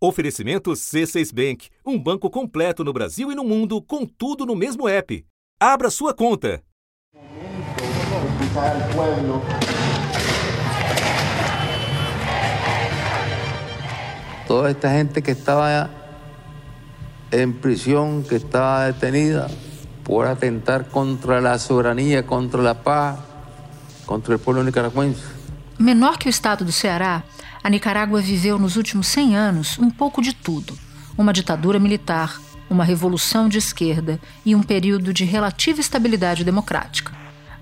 Oferecimento C6 Bank, um banco completo no Brasil e no mundo, com tudo no mesmo app. Abra sua conta. Toda esta gente que estaba en prisión, que estaba detenida por atentar contra la soberanía, contra la paz, contra el pueblo nicaragüense. Menor que o estado do Ceará, a Nicarágua viveu nos últimos 100 anos um pouco de tudo: uma ditadura militar, uma revolução de esquerda e um período de relativa estabilidade democrática.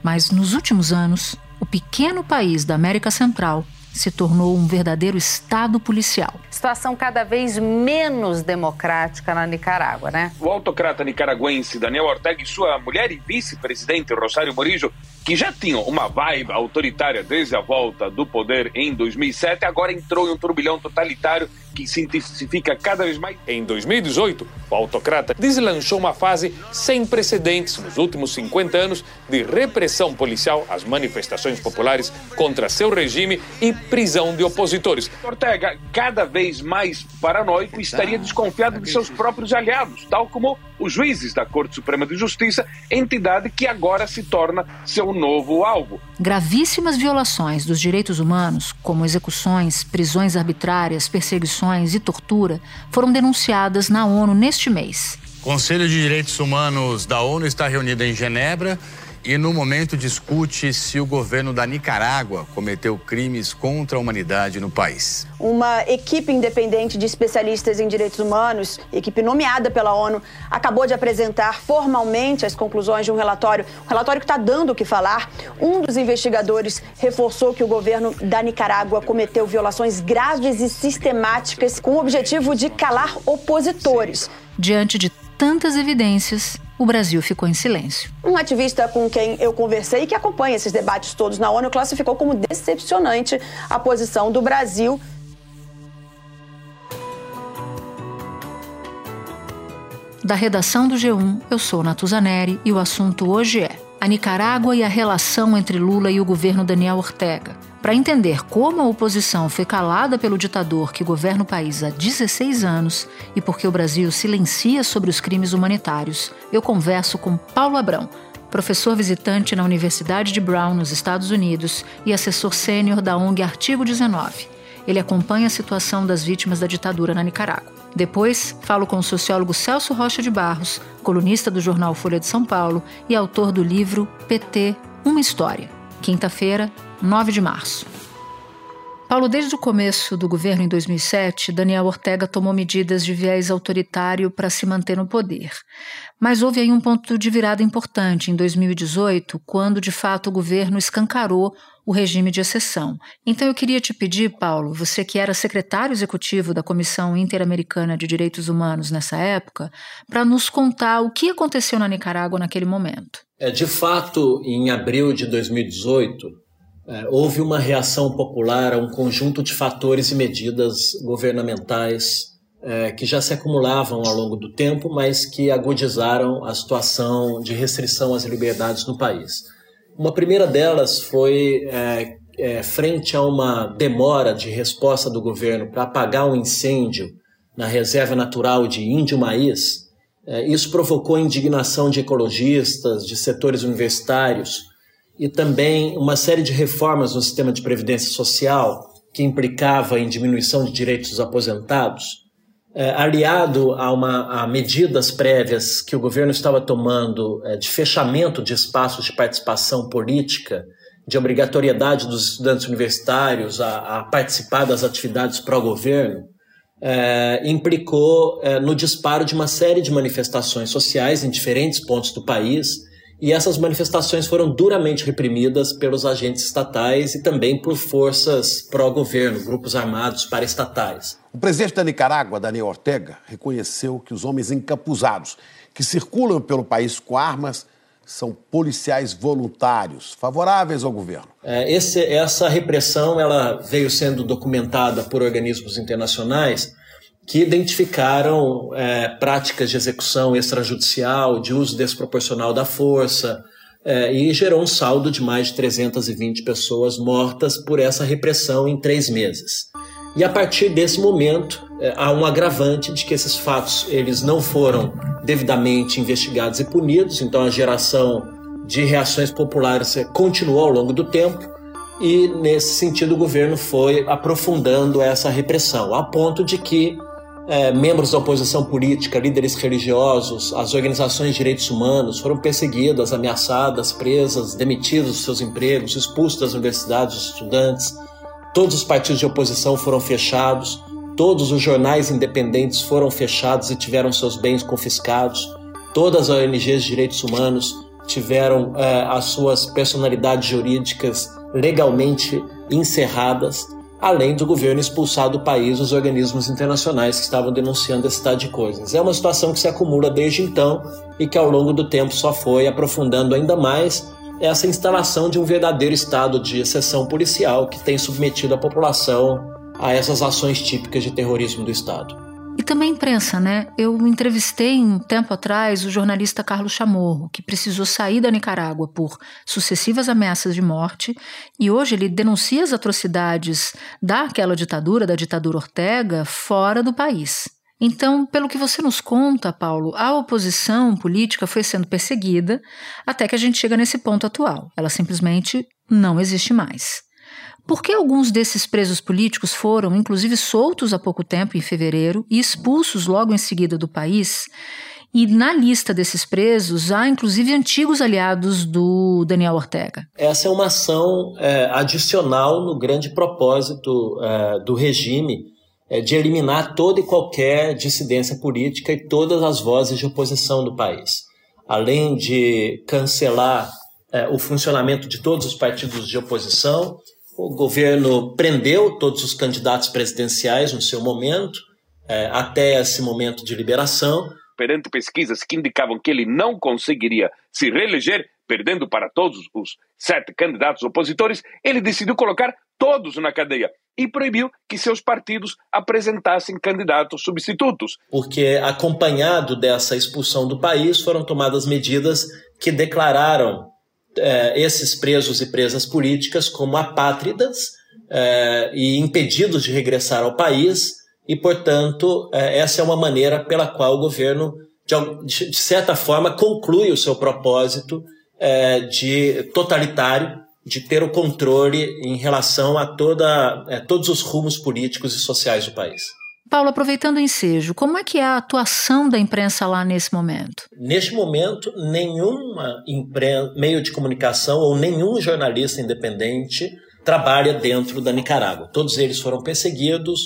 Mas nos últimos anos, o pequeno país da América Central se tornou um verdadeiro estado policial. Situação cada vez menos democrática na Nicarágua, né? O autocrata nicaragüense Daniel Ortega e sua mulher e vice-presidente Rosário Murillo que já tinham uma vibe autoritária desde a volta do poder em 2007, agora entrou em um turbilhão totalitário que se intensifica cada vez mais. Em 2018, o autocrata deslanchou uma fase sem precedentes nos últimos 50 anos de repressão policial às manifestações populares contra seu regime e prisão de opositores. Ortega, cada vez mais paranoico, estaria desconfiado de seus próprios aliados, tal como os juízes da Corte Suprema de Justiça, entidade que agora se torna seu novo alvo. Gravíssimas violações dos direitos humanos, como execuções, prisões arbitrárias, perseguições e tortura, foram denunciadas na ONU neste mês. O Conselho de Direitos Humanos da ONU está reunido em Genebra e no momento discute se o governo da Nicarágua cometeu crimes contra a humanidade no país. Uma equipe independente de especialistas em direitos humanos, equipe nomeada pela ONU, acabou de apresentar formalmente as conclusões de um relatório, um relatório que está dando o que falar. Um dos investigadores reforçou que o governo da Nicarágua cometeu violações graves e sistemáticas com o objetivo de calar opositores. Diante de tantas evidências, o Brasil ficou em silêncio. Um ativista com quem eu conversei e que acompanha esses debates todos na ONU classificou como decepcionante a posição do Brasil. Da redação do G1, eu sou Natuzaneri e o assunto hoje é a Nicarágua e a relação entre Lula e o governo Daniel Ortega. Para entender como a oposição foi calada pelo ditador que governa o país há 16 anos e por que o Brasil silencia sobre os crimes humanitários, eu converso com Paulo Abrão, professor visitante na Universidade de Brown, nos Estados Unidos, e assessor sênior da ONG Artigo 19. Ele acompanha a situação das vítimas da ditadura na Nicarágua. Depois, falo com o sociólogo Celso Rocha de Barros, colunista do jornal Folha de São Paulo e autor do livro PT Uma História. Quinta-feira, 9 de março. Paulo, desde o começo do governo em 2007, Daniel Ortega tomou medidas de viés autoritário para se manter no poder. Mas houve aí um ponto de virada importante em 2018, quando de fato o governo escancarou o regime de exceção. Então eu queria te pedir, Paulo, você que era secretário executivo da Comissão Interamericana de Direitos Humanos nessa época, para nos contar o que aconteceu na Nicarágua naquele momento. É, de fato, em abril de 2018, é, houve uma reação popular a um conjunto de fatores e medidas governamentais é, que já se acumulavam ao longo do tempo, mas que agudizaram a situação de restrição às liberdades no país. Uma primeira delas foi é, é, frente a uma demora de resposta do governo para apagar um incêndio na reserva natural de Índio Maíz. É, isso provocou indignação de ecologistas, de setores universitários e também uma série de reformas no sistema de previdência social que implicava em diminuição de direitos dos aposentados é, aliado a, uma, a medidas prévias que o governo estava tomando é, de fechamento de espaços de participação política, de obrigatoriedade dos estudantes universitários a, a participar das atividades pró-governo, é, implicou no disparo de uma série de manifestações sociais em diferentes pontos do país, e essas manifestações foram duramente reprimidas pelos agentes estatais e também por forças pró-governo, grupos armados paraestatais. O presidente da Nicarágua, Daniel Ortega, reconheceu que os homens encapuzados que circulam pelo país com armas são policiais voluntários, favoráveis ao governo. É, esse, essa repressão ela veio sendo documentada por organismos internacionais que identificaram é, práticas de execução extrajudicial, de uso desproporcional da força, é, e gerou um saldo de mais de 320 pessoas mortas por essa repressão em três meses. E a partir desse momento, é, há um agravante de que esses fatos eles não foram devidamente investigados e punidos, então a geração de reações populares continuou ao longo do tempo e nesse sentido o governo foi aprofundando essa repressão, a ponto de que é, membros da oposição política, líderes religiosos, as organizações de direitos humanos foram perseguidas, ameaçadas, presas, demitidos dos seus empregos, expulsos das universidades, dos estudantes. Todos os partidos de oposição foram fechados, todos os jornais independentes foram fechados e tiveram seus bens confiscados, todas as ONGs de direitos humanos tiveram é, as suas personalidades jurídicas legalmente encerradas além do governo expulsar do país os organismos internacionais que estavam denunciando esse estado de coisas. É uma situação que se acumula desde então e que ao longo do tempo só foi aprofundando ainda mais essa instalação de um verdadeiro estado de exceção policial que tem submetido a população a essas ações típicas de terrorismo do Estado. E também imprensa, né? Eu entrevistei um tempo atrás o jornalista Carlos Chamorro, que precisou sair da Nicarágua por sucessivas ameaças de morte, e hoje ele denuncia as atrocidades daquela ditadura, da ditadura Ortega, fora do país. Então, pelo que você nos conta, Paulo, a oposição política foi sendo perseguida até que a gente chega nesse ponto atual. Ela simplesmente não existe mais. Por que alguns desses presos políticos foram, inclusive, soltos há pouco tempo, em fevereiro, e expulsos logo em seguida do país? E na lista desses presos há inclusive antigos aliados do Daniel Ortega. Essa é uma ação é, adicional no grande propósito é, do regime é, de eliminar toda e qualquer dissidência política e todas as vozes de oposição do país. Além de cancelar é, o funcionamento de todos os partidos de oposição, o governo prendeu todos os candidatos presidenciais no seu momento, é, até esse momento de liberação. Perante pesquisas que indicavam que ele não conseguiria se reeleger, perdendo para todos os sete candidatos opositores, ele decidiu colocar todos na cadeia e proibiu que seus partidos apresentassem candidatos substitutos. Porque, acompanhado dessa expulsão do país, foram tomadas medidas que declararam é, esses presos e presas políticas como apátridas é, e impedidos de regressar ao país, e, portanto, é, essa é uma maneira pela qual o governo, de, de certa forma, conclui o seu propósito de totalitário, de ter o controle em relação a toda, é, todos os rumos políticos e sociais do país. Paulo, aproveitando o ensejo, como é que é a atuação da imprensa lá nesse momento? Neste momento, nenhum meio de comunicação ou nenhum jornalista independente trabalha dentro da Nicarágua. Todos eles foram perseguidos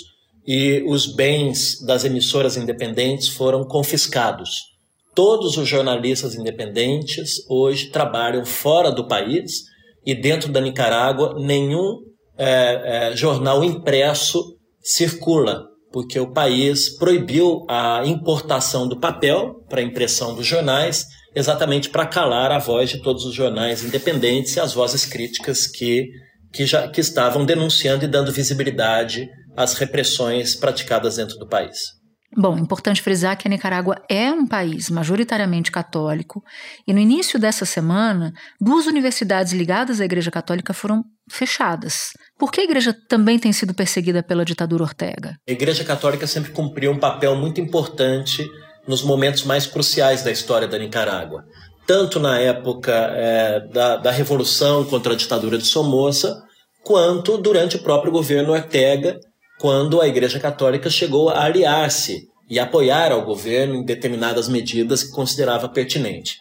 e os bens das emissoras independentes foram confiscados. Todos os jornalistas independentes hoje trabalham fora do país e dentro da Nicarágua nenhum é, é, jornal impresso circula porque o país proibiu a importação do papel para impressão dos jornais, exatamente para calar a voz de todos os jornais independentes e as vozes críticas que, que, já, que estavam denunciando e dando visibilidade às repressões praticadas dentro do país. Bom, importante frisar que a Nicarágua é um país majoritariamente católico e no início dessa semana, duas universidades ligadas à Igreja Católica foram fechadas. Por que a igreja também tem sido perseguida pela ditadura Ortega? A Igreja Católica sempre cumpriu um papel muito importante nos momentos mais cruciais da história da Nicarágua. Tanto na época é, da, da Revolução contra a ditadura de Somoza, quanto durante o próprio governo Ortega, quando a Igreja Católica chegou a aliar-se e apoiar ao governo em determinadas medidas que considerava pertinente.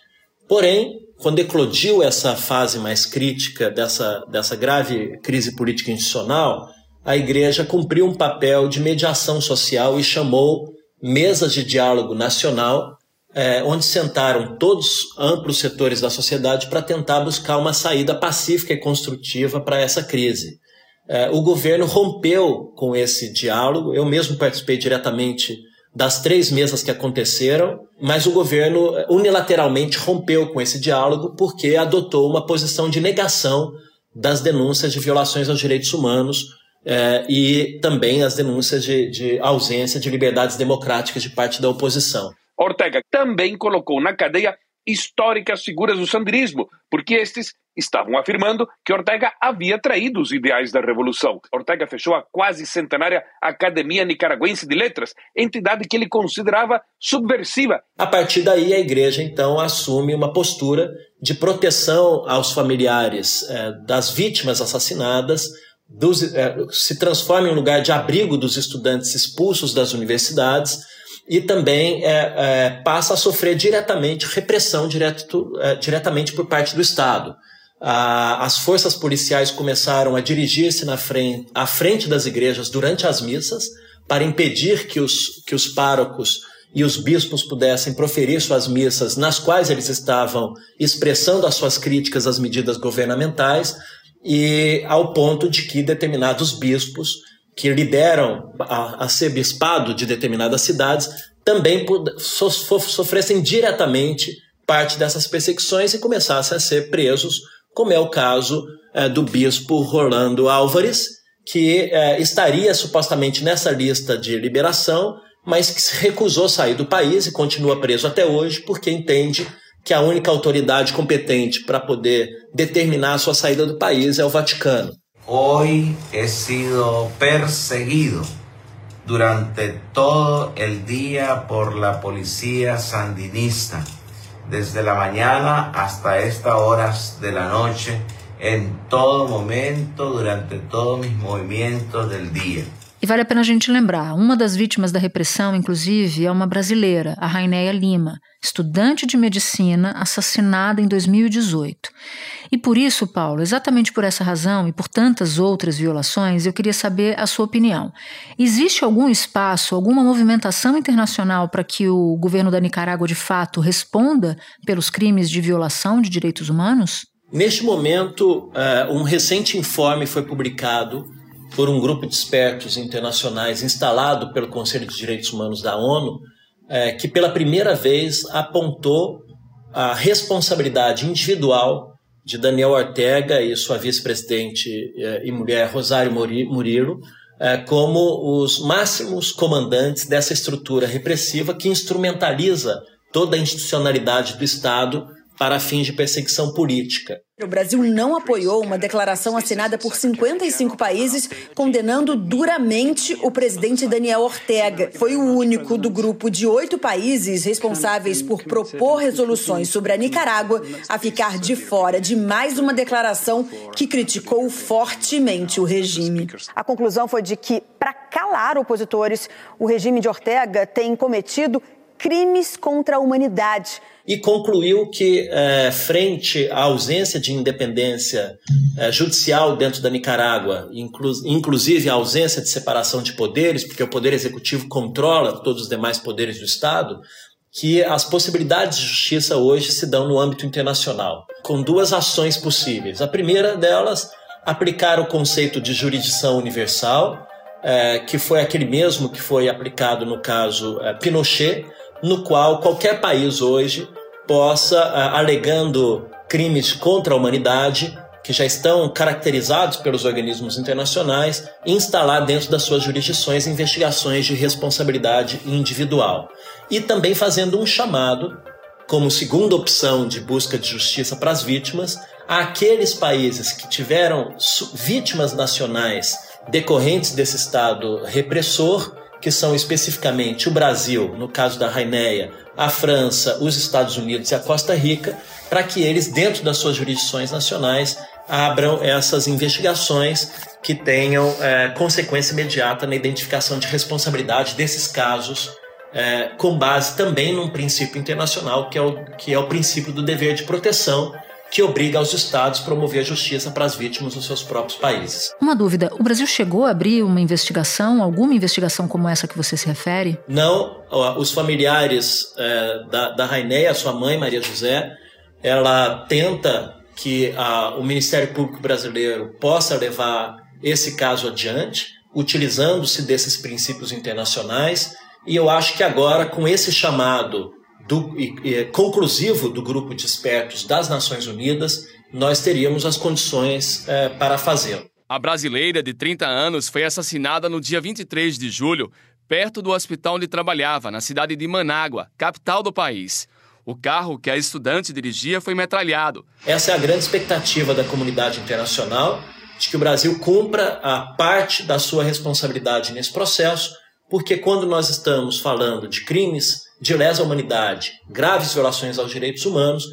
Porém, quando eclodiu essa fase mais crítica dessa, dessa grave crise política institucional, a Igreja cumpriu um papel de mediação social e chamou mesas de diálogo nacional, é, onde sentaram todos amplos setores da sociedade para tentar buscar uma saída pacífica e construtiva para essa crise. É, o governo rompeu com esse diálogo. Eu mesmo participei diretamente das três mesas que aconteceram, mas o governo unilateralmente rompeu com esse diálogo porque adotou uma posição de negação das denúncias de violações aos direitos humanos é, e também as denúncias de, de ausência de liberdades democráticas de parte da oposição. Ortega também colocou na cadeia históricas figuras do sandinismo, porque estes estavam afirmando que Ortega havia traído os ideais da revolução. Ortega fechou a quase centenária Academia Nicaragüense de Letras, entidade que ele considerava subversiva. A partir daí, a igreja então assume uma postura de proteção aos familiares eh, das vítimas assassinadas, dos, eh, se transforma em um lugar de abrigo dos estudantes expulsos das universidades e também é, passa a sofrer diretamente repressão direto, diretamente por parte do Estado as forças policiais começaram a dirigir-se na frente, à frente das igrejas durante as missas para impedir que os, que os párocos e os bispos pudessem proferir suas missas, nas quais eles estavam expressando as suas críticas às medidas governamentais, e ao ponto de que determinados bispos que lideram a, a ser bispado de determinadas cidades também so, sofressem diretamente parte dessas perseguições e começassem a ser presos como é o caso é, do bispo Rolando Álvares, que é, estaria supostamente nessa lista de liberação, mas que se recusou sair do país e continua preso até hoje porque entende que a única autoridade competente para poder determinar a sua saída do país é o Vaticano. Hoy he sido perseguido durante todo el día por la policía sandinista desde la mañana hasta estas horas de la noche, en todo momento, durante todos mis movimientos del día. E vale a pena a gente lembrar: uma das vítimas da repressão, inclusive, é uma brasileira, a Rainéia Lima, estudante de medicina assassinada em 2018. E por isso, Paulo, exatamente por essa razão e por tantas outras violações, eu queria saber a sua opinião. Existe algum espaço, alguma movimentação internacional para que o governo da Nicarágua de fato responda pelos crimes de violação de direitos humanos? Neste momento, eh, um recente informe foi publicado por um grupo de expertos internacionais instalado pelo Conselho de Direitos Humanos da ONU, é, que pela primeira vez apontou a responsabilidade individual de Daniel Ortega e sua vice-presidente é, e mulher Rosário Murilo é, como os máximos comandantes dessa estrutura repressiva que instrumentaliza toda a institucionalidade do Estado para fins de perseguição política. O Brasil não apoiou uma declaração assinada por 55 países condenando duramente o presidente Daniel Ortega. Foi o único do grupo de oito países responsáveis por propor resoluções sobre a Nicarágua a ficar de fora de mais uma declaração que criticou fortemente o regime. A conclusão foi de que, para calar opositores, o regime de Ortega tem cometido crimes contra a humanidade e concluiu que, é, frente à ausência de independência é, judicial dentro da Nicarágua, inclu inclusive a ausência de separação de poderes, porque o poder executivo controla todos os demais poderes do Estado, que as possibilidades de justiça hoje se dão no âmbito internacional, com duas ações possíveis. A primeira delas, aplicar o conceito de jurisdição universal, é, que foi aquele mesmo que foi aplicado no caso é, Pinochet, no qual qualquer país hoje possa, alegando crimes contra a humanidade, que já estão caracterizados pelos organismos internacionais, instalar dentro das suas jurisdições investigações de responsabilidade individual. E também fazendo um chamado, como segunda opção de busca de justiça para as vítimas, àqueles países que tiveram vítimas nacionais decorrentes desse Estado repressor que são especificamente o Brasil, no caso da Raineia, a França, os Estados Unidos e a Costa Rica, para que eles, dentro das suas jurisdições nacionais, abram essas investigações que tenham é, consequência imediata na identificação de responsabilidade desses casos, é, com base também num princípio internacional, que é, o, que é o princípio do dever de proteção, que obriga os estados a promover a justiça para as vítimas dos seus próprios países. Uma dúvida: o Brasil chegou a abrir uma investigação, alguma investigação como essa que você se refere? Não, os familiares é, da, da Raineia, sua mãe, Maria José, ela tenta que a, o Ministério Público Brasileiro possa levar esse caso adiante, utilizando-se desses princípios internacionais. E eu acho que agora, com esse chamado do, e, conclusivo do grupo de expertos das Nações Unidas, nós teríamos as condições é, para fazê-lo. A brasileira de 30 anos foi assassinada no dia 23 de julho, perto do hospital onde trabalhava, na cidade de Manágua, capital do país. O carro que a estudante dirigia foi metralhado. Essa é a grande expectativa da comunidade internacional de que o Brasil cumpra a parte da sua responsabilidade nesse processo, porque quando nós estamos falando de crimes de lesa humanidade, graves violações aos direitos humanos,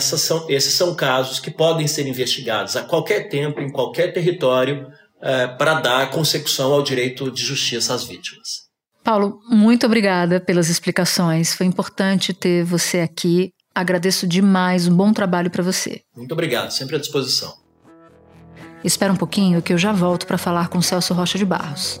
são, esses são casos que podem ser investigados a qualquer tempo, em qualquer território, é, para dar consecução ao direito de justiça às vítimas. Paulo, muito obrigada pelas explicações. Foi importante ter você aqui. Agradeço demais. Um bom trabalho para você. Muito obrigado, sempre à disposição. Espera um pouquinho que eu já volto para falar com Celso Rocha de Barros.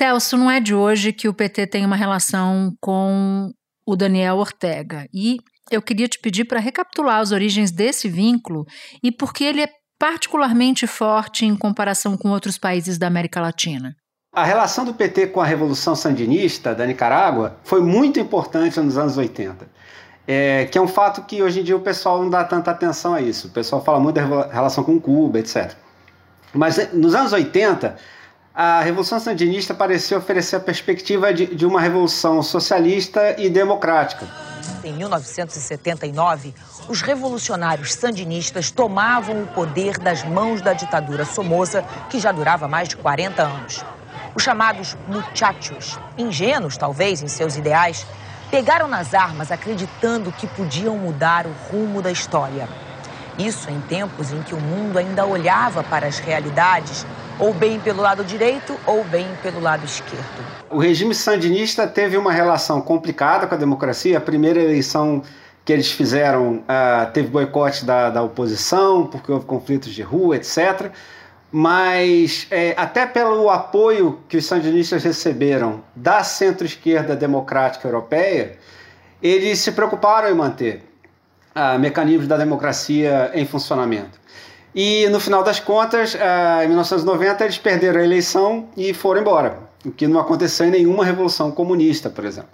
Celso, não é de hoje que o PT tem uma relação com o Daniel Ortega. E eu queria te pedir para recapitular as origens desse vínculo e por que ele é particularmente forte em comparação com outros países da América Latina. A relação do PT com a Revolução Sandinista da Nicarágua foi muito importante nos anos 80. É, que é um fato que hoje em dia o pessoal não dá tanta atenção a isso. O pessoal fala muito da relação com Cuba, etc. Mas nos anos 80, a Revolução Sandinista parecia oferecer a perspectiva de, de uma revolução socialista e democrática. Em 1979, os revolucionários sandinistas tomavam o poder das mãos da ditadura Somoza, que já durava mais de 40 anos. Os chamados muchachos, ingênuos talvez em seus ideais, pegaram nas armas acreditando que podiam mudar o rumo da história. Isso em tempos em que o mundo ainda olhava para as realidades ou bem pelo lado direito ou bem pelo lado esquerdo. O regime sandinista teve uma relação complicada com a democracia. A primeira eleição que eles fizeram uh, teve boicote da, da oposição, porque houve conflitos de rua, etc. Mas é, até pelo apoio que os sandinistas receberam da centro-esquerda democrática europeia, eles se preocuparam em manter uh, mecanismos da democracia em funcionamento. E no final das contas, uh, em 1990, eles perderam a eleição e foram embora, o que não aconteceu em nenhuma revolução comunista, por exemplo.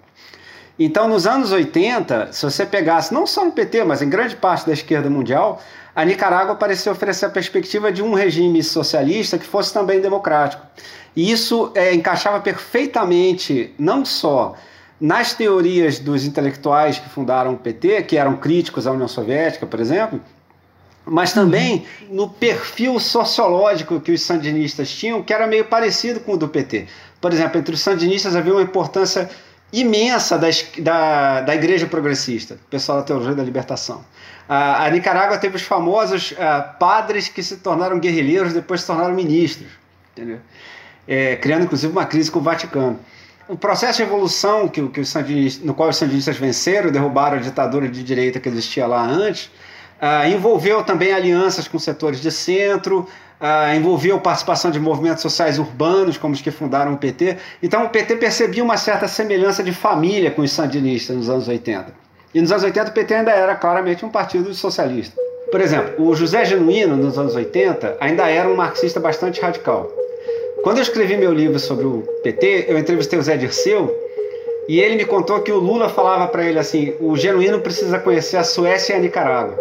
Então, nos anos 80, se você pegasse, não só no PT, mas em grande parte da esquerda mundial, a Nicarágua parecia oferecer a perspectiva de um regime socialista que fosse também democrático. E isso é, encaixava perfeitamente, não só nas teorias dos intelectuais que fundaram o PT, que eram críticos à União Soviética, por exemplo, mas também no perfil sociológico que os sandinistas tinham, que era meio parecido com o do PT. Por exemplo, entre os sandinistas havia uma importância imensa da, da, da Igreja Progressista, o pessoal da Teologia da Libertação. A, a Nicarágua teve os famosos uh, padres que se tornaram guerrilheiros depois se tornaram ministros, entendeu? É, criando inclusive uma crise com o Vaticano. O processo de evolução que, que os sandinistas, no qual os sandinistas venceram, derrubaram a ditadura de direita que existia lá antes, Uh, envolveu também alianças com setores de centro, uh, envolveu participação de movimentos sociais urbanos, como os que fundaram o PT. Então o PT percebia uma certa semelhança de família com os sandinistas nos anos 80. E nos anos 80 o PT ainda era claramente um partido socialista. Por exemplo, o José Genuíno, nos anos 80, ainda era um marxista bastante radical. Quando eu escrevi meu livro sobre o PT, eu entrevistei o Zé Dirceu e ele me contou que o Lula falava para ele assim: o Genuíno precisa conhecer a Suécia e a Nicarágua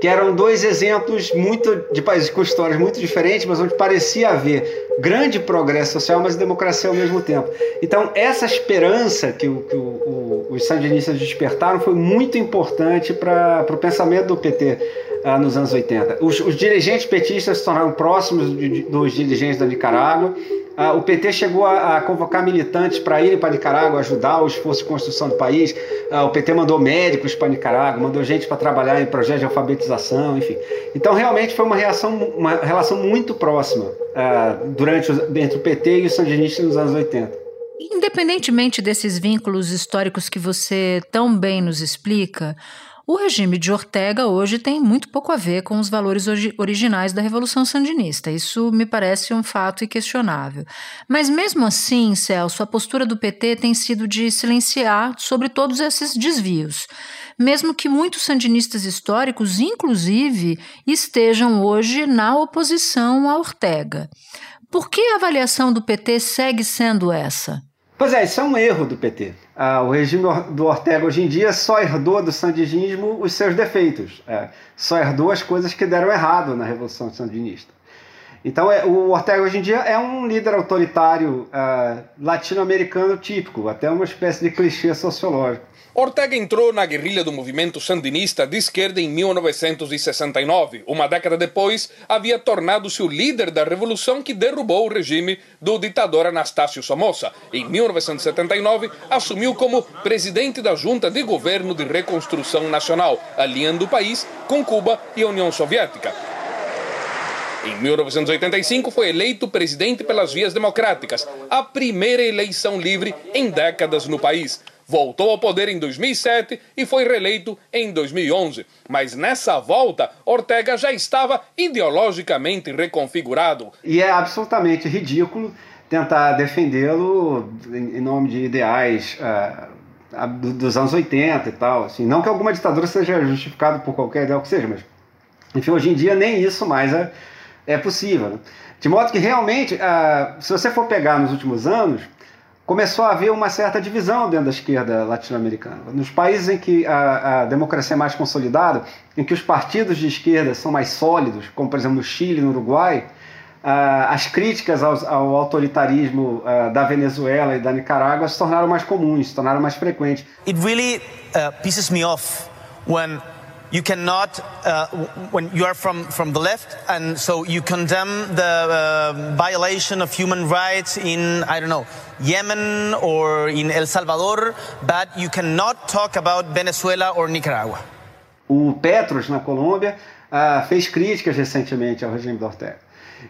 que eram dois exemplos muito de países com histórias muito diferentes, mas onde parecia haver grande progresso social, mas democracia ao mesmo tempo. Então, essa esperança que, o, que o, o, os sandinistas despertaram foi muito importante para o pensamento do PT ah, nos anos 80. Os, os, dirigentes petistas se tornaram próximos de, de, dos dirigentes da Nicarágua. Ah, o PT chegou a, a convocar militantes para irem para Nicarágua ajudar o esforço de construção do país. Ah, o PT mandou médicos para Nicarágua, mandou gente para trabalhar em projetos de alfabetização, enfim. Então, realmente foi uma, reação, uma relação muito próxima ah, durante entre o PT e os sandinistas nos anos 80. Independentemente desses vínculos históricos que você tão bem nos explica, O regime de Ortega hoje tem muito pouco a ver com os valores originais da Revolução Sandinista. Isso me parece um fato inquestionável. Mas mesmo assim, Celso, a postura do PT tem sido de silenciar sobre todos esses desvios. Mesmo que muitos sandinistas históricos, inclusive, estejam hoje na oposição a Ortega. Por que a avaliação do PT segue sendo essa? Pois é, isso é um erro do PT. Ah, o regime do Ortega hoje em dia só herdou do sandinismo os seus defeitos, é, só herdou as coisas que deram errado na Revolução Sandinista. Então, é, o Ortega hoje em dia é um líder autoritário ah, latino-americano típico, até uma espécie de clichê sociológico. Ortega entrou na guerrilha do movimento sandinista de esquerda em 1969. Uma década depois, havia tornado-se o líder da revolução que derrubou o regime do ditador Anastácio Somoza. Em 1979, assumiu como presidente da Junta de Governo de Reconstrução Nacional, alinhando o país com Cuba e a União Soviética. Em 1985, foi eleito presidente pelas vias democráticas, a primeira eleição livre em décadas no país voltou ao poder em 2007 e foi reeleito em 2011. Mas nessa volta, Ortega já estava ideologicamente reconfigurado. E é absolutamente ridículo tentar defendê-lo em nome de ideais uh, dos anos 80 e tal. Assim, não que alguma ditadura seja justificada por qualquer ideal que seja, mas enfim, hoje em dia nem isso mais é, é possível. Né? De modo que realmente, uh, se você for pegar nos últimos anos, começou a haver uma certa divisão dentro da esquerda latino-americana. Nos países em que a, a, democracia é mais consolidada, em que os partidos de esquerda são mais sólidos, como por exemplo no Chile no Uruguai, uh, as críticas ao, ao autoritarismo uh, da Venezuela e da Nicarágua se tornaram mais comuns, se tornaram mais frequentes. It really uh, pisses me off when you cannot uh, when you are from from the left and so you condemn the uh, violation of human rights in i don't know yemen or in el salvador but you cannot talk about venezuela or nicaragua. O petros na colômbia uh, fez críticas recentemente ao regime do ortega.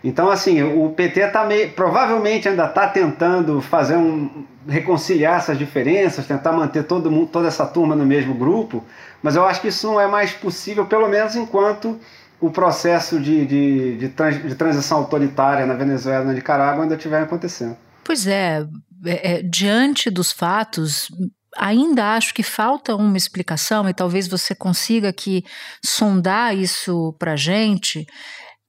Então, assim, o PT tá meio, provavelmente ainda está tentando fazer um reconciliar essas diferenças, tentar manter todo mundo, toda essa turma no mesmo grupo, mas eu acho que isso não é mais possível, pelo menos enquanto o processo de, de, de, trans, de transição autoritária na Venezuela e na Nicarágua ainda estiver acontecendo. Pois é, é, é, diante dos fatos, ainda acho que falta uma explicação, e talvez você consiga aqui sondar isso para gente,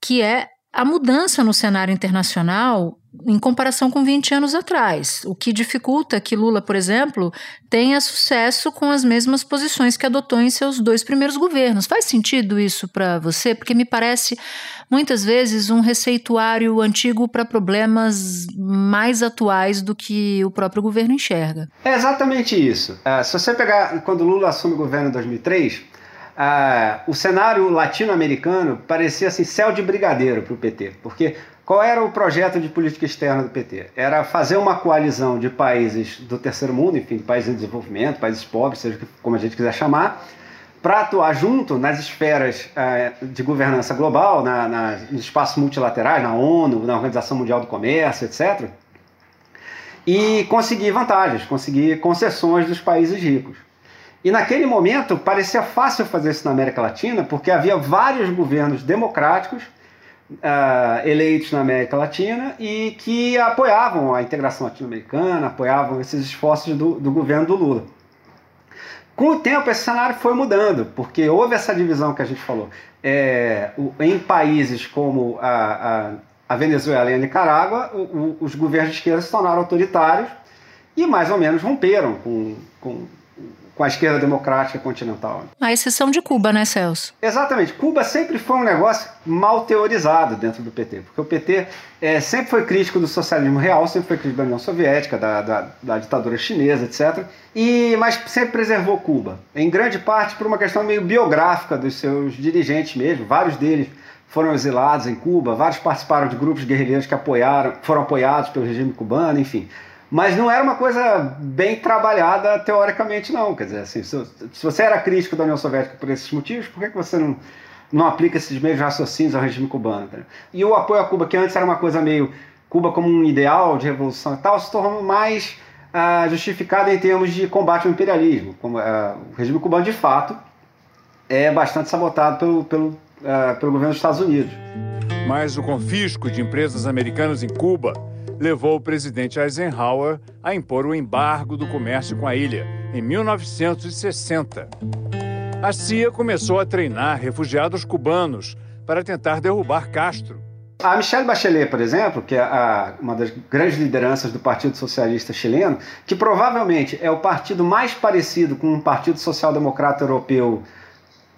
que é a mudança no cenário internacional em comparação com 20 anos atrás, o que dificulta que Lula, por exemplo, tenha sucesso com as mesmas posições que adotou em seus dois primeiros governos. Faz sentido isso para você? Porque me parece muitas vezes um receituário antigo para problemas mais atuais do que o próprio governo enxerga. É exatamente isso. Uh, se você pegar quando Lula assume o governo em 2003, ah, o cenário latino-americano parecia assim céu de brigadeiro para o PT, porque qual era o projeto de política externa do PT? Era fazer uma coalizão de países do terceiro mundo, enfim, países em desenvolvimento, países pobres, seja como a gente quiser chamar, para atuar junto nas esferas ah, de governança global, na, na, nos espaços multilaterais, na ONU, na Organização Mundial do Comércio, etc. E conseguir vantagens, conseguir concessões dos países ricos. E naquele momento parecia fácil fazer isso na América Latina, porque havia vários governos democráticos uh, eleitos na América Latina e que apoiavam a integração latino-americana, apoiavam esses esforços do, do governo do Lula. Com o tempo, esse cenário foi mudando, porque houve essa divisão que a gente falou. É, em países como a, a, a, Venezuela e a Nicarágua, o, o, os governos de esquerda se tornaram autoritários e mais ou menos romperam com, com com a esquerda democrática continental. A exceção de Cuba, né, Celso? Exatamente. Cuba sempre foi um negócio mal teorizado dentro do PT, porque o PT é, sempre foi crítico do socialismo real, sempre foi crítico da União Soviética, da, da, da ditadura chinesa, etc. E, mas sempre preservou Cuba, em grande parte por uma questão meio biográfica dos seus dirigentes mesmo, vários deles foram exilados em Cuba, vários participaram de grupos guerrilheiros que apoiaram, foram apoiados pelo regime cubano, enfim. Mas não era uma coisa bem trabalhada teoricamente, não. Quer dizer, assim, se, você era crítico da União Soviética por esses motivos, por que, que você não, não aplica esses mesmos raciocínios ao regime cubano? Tá? E o apoio a Cuba, que antes era uma coisa meio Cuba como um ideal de revolução e tal, se tornou mais uh, justificado em termos de combate ao imperialismo. Como, uh, o regime cubano, de fato, é bastante sabotado pelo, pelo, uh, pelo governo dos Estados Unidos. Mas o confisco de empresas americanas em Cuba levou o presidente Eisenhower a impor o embargo do comércio com a ilha em 1960. A CIA começou a treinar refugiados cubanos para tentar derrubar Castro. A Michelle Bachelet, por exemplo, que é a, uma das grandes lideranças do Partido Socialista Chileno, que provavelmente é o partido mais parecido com um Partido Social Democrata Europeu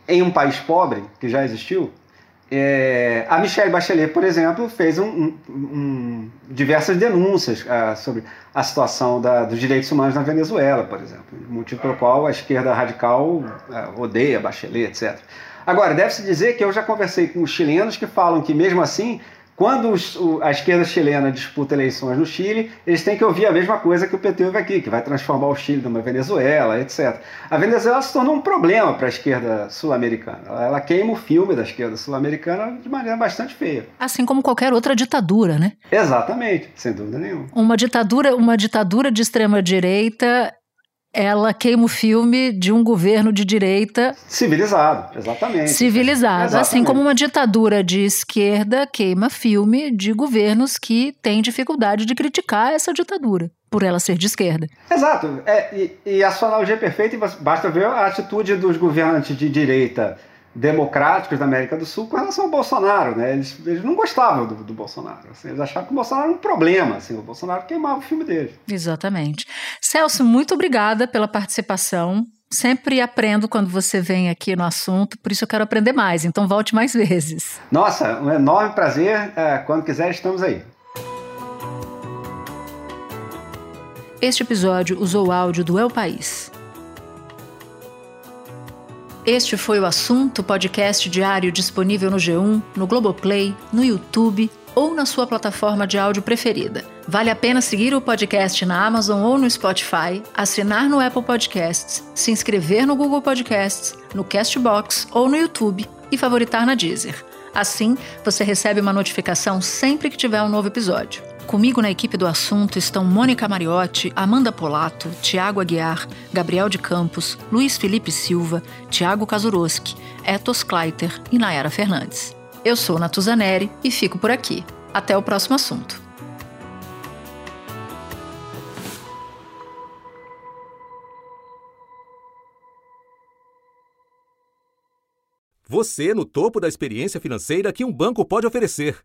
em um país pobre que já existiu, é, a Michelle Bachelet, por exemplo, fez um, um, um, diversas denúncias uh, sobre a situação da, dos direitos humanos na Venezuela, por exemplo, motivo pelo qual a esquerda radical uh, odeia Bachelet, etc. Agora, deve-se dizer que eu já conversei com os chilenos que falam que, mesmo assim, quando os, o, a esquerda chilena disputa eleições no Chile, eles têm que ouvir a mesma coisa que o PT ouve aqui, que vai transformar o Chile numa Venezuela, etc. A Venezuela se tornou um problema para a esquerda sul-americana. Ela, ela, queima o filme da esquerda sul-americana de maneira bastante feia. Assim como qualquer outra ditadura, né? Exatamente, sem dúvida nenhuma. Uma ditadura, uma ditadura de extrema direita ela queima o filme de um governo de direita. Civilizado, exatamente. Civilizado. Exatamente. Assim como uma ditadura de esquerda queima filme de governos que têm dificuldade de criticar essa ditadura, por ela ser de esquerda. Exato. É, e, e a sua analogia é perfeita, basta ver a atitude dos governantes de direita democráticos da América do Sul com relação ao Bolsonaro, né? Eles, eles não gostavam do, do Bolsonaro. Assim, eles achavam que o Bolsonaro era um problema, assim, o Bolsonaro queimava o filme dele. Exatamente. Celso, muito obrigada pela participação. Sempre aprendo quando você vem aqui no assunto, por isso eu quero aprender mais. Então volte mais vezes. Nossa, um enorme prazer. É, quando quiser, estamos aí. Este episódio usou o áudio do El País. Este foi o assunto podcast diário disponível no G1, no Globoplay, no YouTube ou na sua plataforma de áudio preferida. Vale a pena seguir o podcast na Amazon ou no Spotify, assinar no Apple Podcasts, se inscrever no Google Podcasts, no Castbox ou no YouTube e favoritar na Deezer. Assim, você recebe uma notificação sempre que tiver um novo episódio. Comigo na equipe do assunto estão Mônica Mariotti, Amanda Polato, Tiago Aguiar, Gabriel de Campos, Luiz Felipe Silva, Tiago Kazuroski, Etos Kleiter e Nayara Fernandes. Eu sou Natuzaneri e fico por aqui. Até o próximo assunto. Você no topo da experiência financeira que um banco pode oferecer.